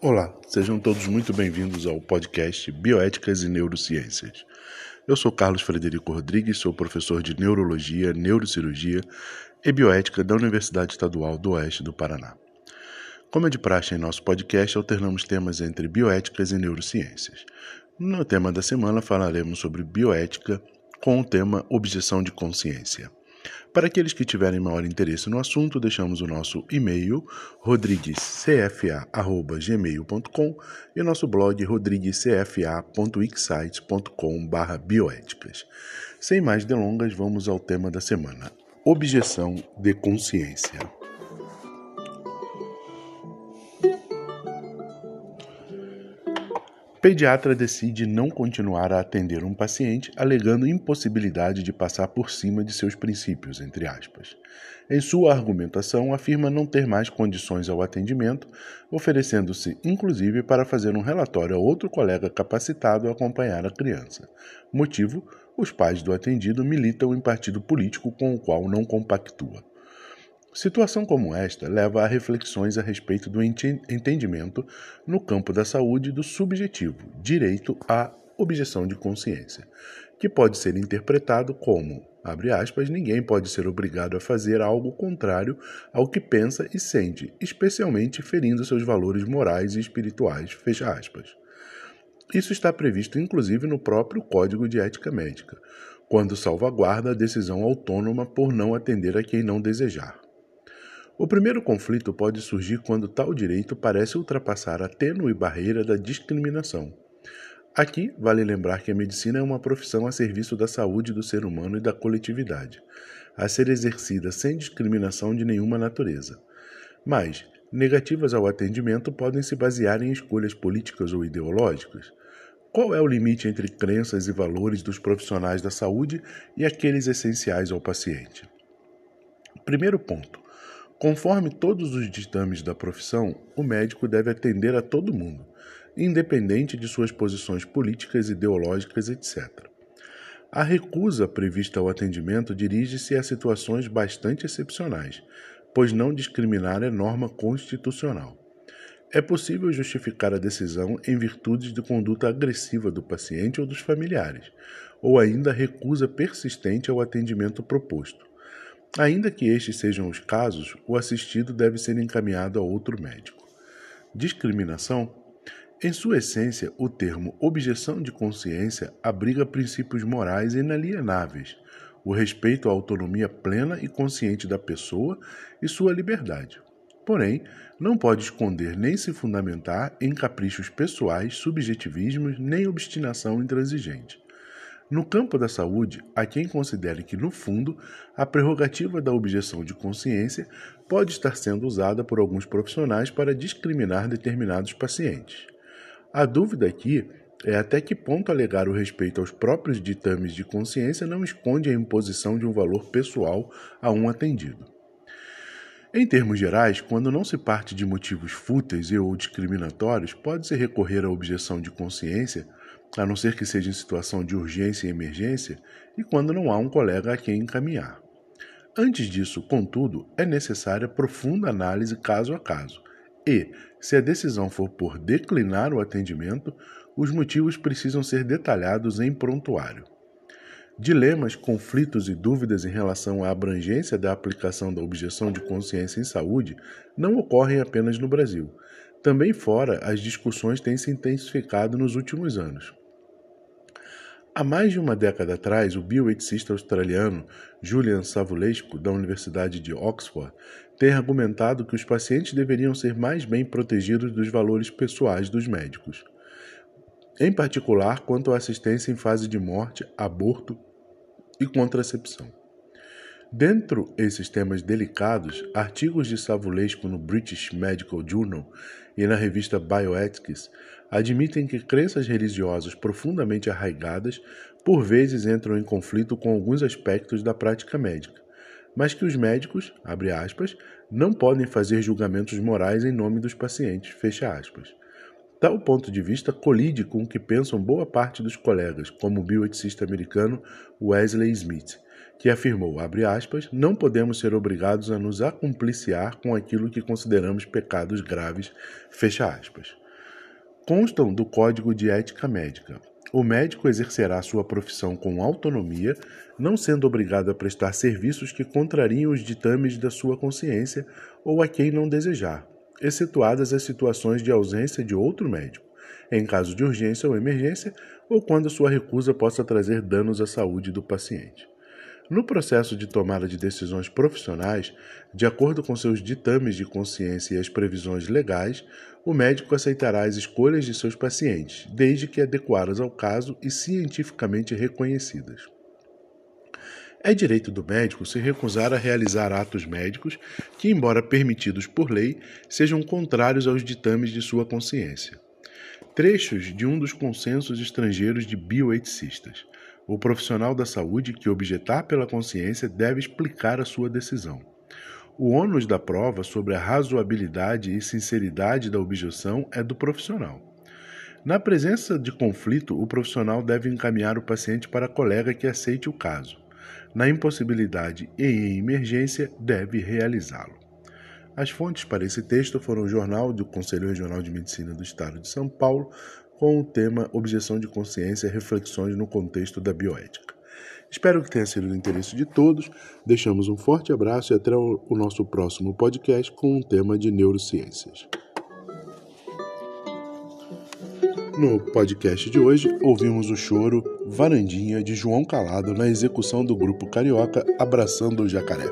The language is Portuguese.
Olá, sejam todos muito bem-vindos ao podcast Bioéticas e Neurociências. Eu sou Carlos Frederico Rodrigues, sou professor de Neurologia, Neurocirurgia e Bioética da Universidade Estadual do Oeste do Paraná. Como é de praxe em nosso podcast, alternamos temas entre bioéticas e neurociências. No tema da semana falaremos sobre bioética com o tema objeção de consciência. Para aqueles que tiverem maior interesse no assunto, deixamos o nosso e-mail rodriguescfa@gmail.com e nosso blog rodriguescfa.wixsite.com/bioéticas. Sem mais delongas, vamos ao tema da semana: objeção de consciência. Pediatra decide não continuar a atender um paciente, alegando impossibilidade de passar por cima de seus princípios, entre aspas. Em sua argumentação, afirma não ter mais condições ao atendimento, oferecendo-se inclusive para fazer um relatório a outro colega capacitado a acompanhar a criança. Motivo: os pais do atendido militam em partido político com o qual não compactua. Situação como esta leva a reflexões a respeito do entendimento no campo da saúde do subjetivo, direito à objeção de consciência, que pode ser interpretado como, abre aspas, ninguém pode ser obrigado a fazer algo contrário ao que pensa e sente, especialmente ferindo seus valores morais e espirituais, fecha aspas. Isso está previsto inclusive no próprio Código de Ética Médica, quando salvaguarda a decisão autônoma por não atender a quem não desejar. O primeiro conflito pode surgir quando tal direito parece ultrapassar a tênue barreira da discriminação. Aqui, vale lembrar que a medicina é uma profissão a serviço da saúde do ser humano e da coletividade, a ser exercida sem discriminação de nenhuma natureza. Mas, negativas ao atendimento podem se basear em escolhas políticas ou ideológicas. Qual é o limite entre crenças e valores dos profissionais da saúde e aqueles essenciais ao paciente? Primeiro ponto. Conforme todos os ditames da profissão, o médico deve atender a todo mundo, independente de suas posições políticas, ideológicas, etc. A recusa prevista ao atendimento dirige-se a situações bastante excepcionais, pois não discriminar é norma constitucional. É possível justificar a decisão em virtude de conduta agressiva do paciente ou dos familiares, ou ainda recusa persistente ao atendimento proposto. Ainda que estes sejam os casos, o assistido deve ser encaminhado a outro médico. Discriminação. Em sua essência, o termo objeção de consciência abriga princípios morais inalienáveis, o respeito à autonomia plena e consciente da pessoa e sua liberdade. Porém, não pode esconder nem se fundamentar em caprichos pessoais, subjetivismos nem obstinação intransigente. No campo da saúde, há quem considere que, no fundo, a prerrogativa da objeção de consciência pode estar sendo usada por alguns profissionais para discriminar determinados pacientes. A dúvida aqui é até que ponto alegar o respeito aos próprios ditames de consciência não esconde a imposição de um valor pessoal a um atendido. Em termos gerais, quando não se parte de motivos fúteis e ou discriminatórios, pode-se recorrer à objeção de consciência a não ser que seja em situação de urgência e emergência, e quando não há um colega a quem encaminhar. Antes disso, contudo, é necessária profunda análise caso a caso, e, se a decisão for por declinar o atendimento, os motivos precisam ser detalhados em prontuário. Dilemas, conflitos e dúvidas em relação à abrangência da aplicação da objeção de consciência em saúde não ocorrem apenas no Brasil. Também fora, as discussões têm se intensificado nos últimos anos. Há mais de uma década atrás, o bioeticista australiano Julian Savulescu, da Universidade de Oxford, tem argumentado que os pacientes deveriam ser mais bem protegidos dos valores pessoais dos médicos, em particular quanto à assistência em fase de morte, aborto e contracepção. Dentro esses temas delicados, artigos de Savulescu no British Medical Journal e na revista Bioethics admitem que crenças religiosas profundamente arraigadas por vezes entram em conflito com alguns aspectos da prática médica, mas que os médicos, abre aspas, não podem fazer julgamentos morais em nome dos pacientes, fecha aspas. Tal ponto de vista colide com o que pensam boa parte dos colegas, como o bioeticista americano Wesley Smith, que afirmou, abre aspas, não podemos ser obrigados a nos acompliciar com aquilo que consideramos pecados graves, fecha aspas. constam do Código de Ética Médica. O médico exercerá sua profissão com autonomia, não sendo obrigado a prestar serviços que contrariam os ditames da sua consciência ou a quem não desejar, excetuadas as situações de ausência de outro médico, em caso de urgência ou emergência, ou quando sua recusa possa trazer danos à saúde do paciente. No processo de tomada de decisões profissionais, de acordo com seus ditames de consciência e as previsões legais, o médico aceitará as escolhas de seus pacientes, desde que adequadas ao caso e cientificamente reconhecidas. É direito do médico se recusar a realizar atos médicos que, embora permitidos por lei, sejam contrários aos ditames de sua consciência. Trechos de um dos consensos estrangeiros de bioeticistas. O profissional da saúde que objetar pela consciência deve explicar a sua decisão. O ônus da prova sobre a razoabilidade e sinceridade da objeção é do profissional. Na presença de conflito, o profissional deve encaminhar o paciente para a colega que aceite o caso. Na impossibilidade e em emergência, deve realizá-lo. As fontes para esse texto foram o Jornal do Conselho Regional de Medicina do Estado de São Paulo, com o tema Objeção de Consciência Reflexões no Contexto da Bioética. Espero que tenha sido do interesse de todos. Deixamos um forte abraço e até o nosso próximo podcast com um tema de neurociências. No podcast de hoje, ouvimos o choro Varandinha de João Calado na execução do grupo carioca Abraçando o Jacaré.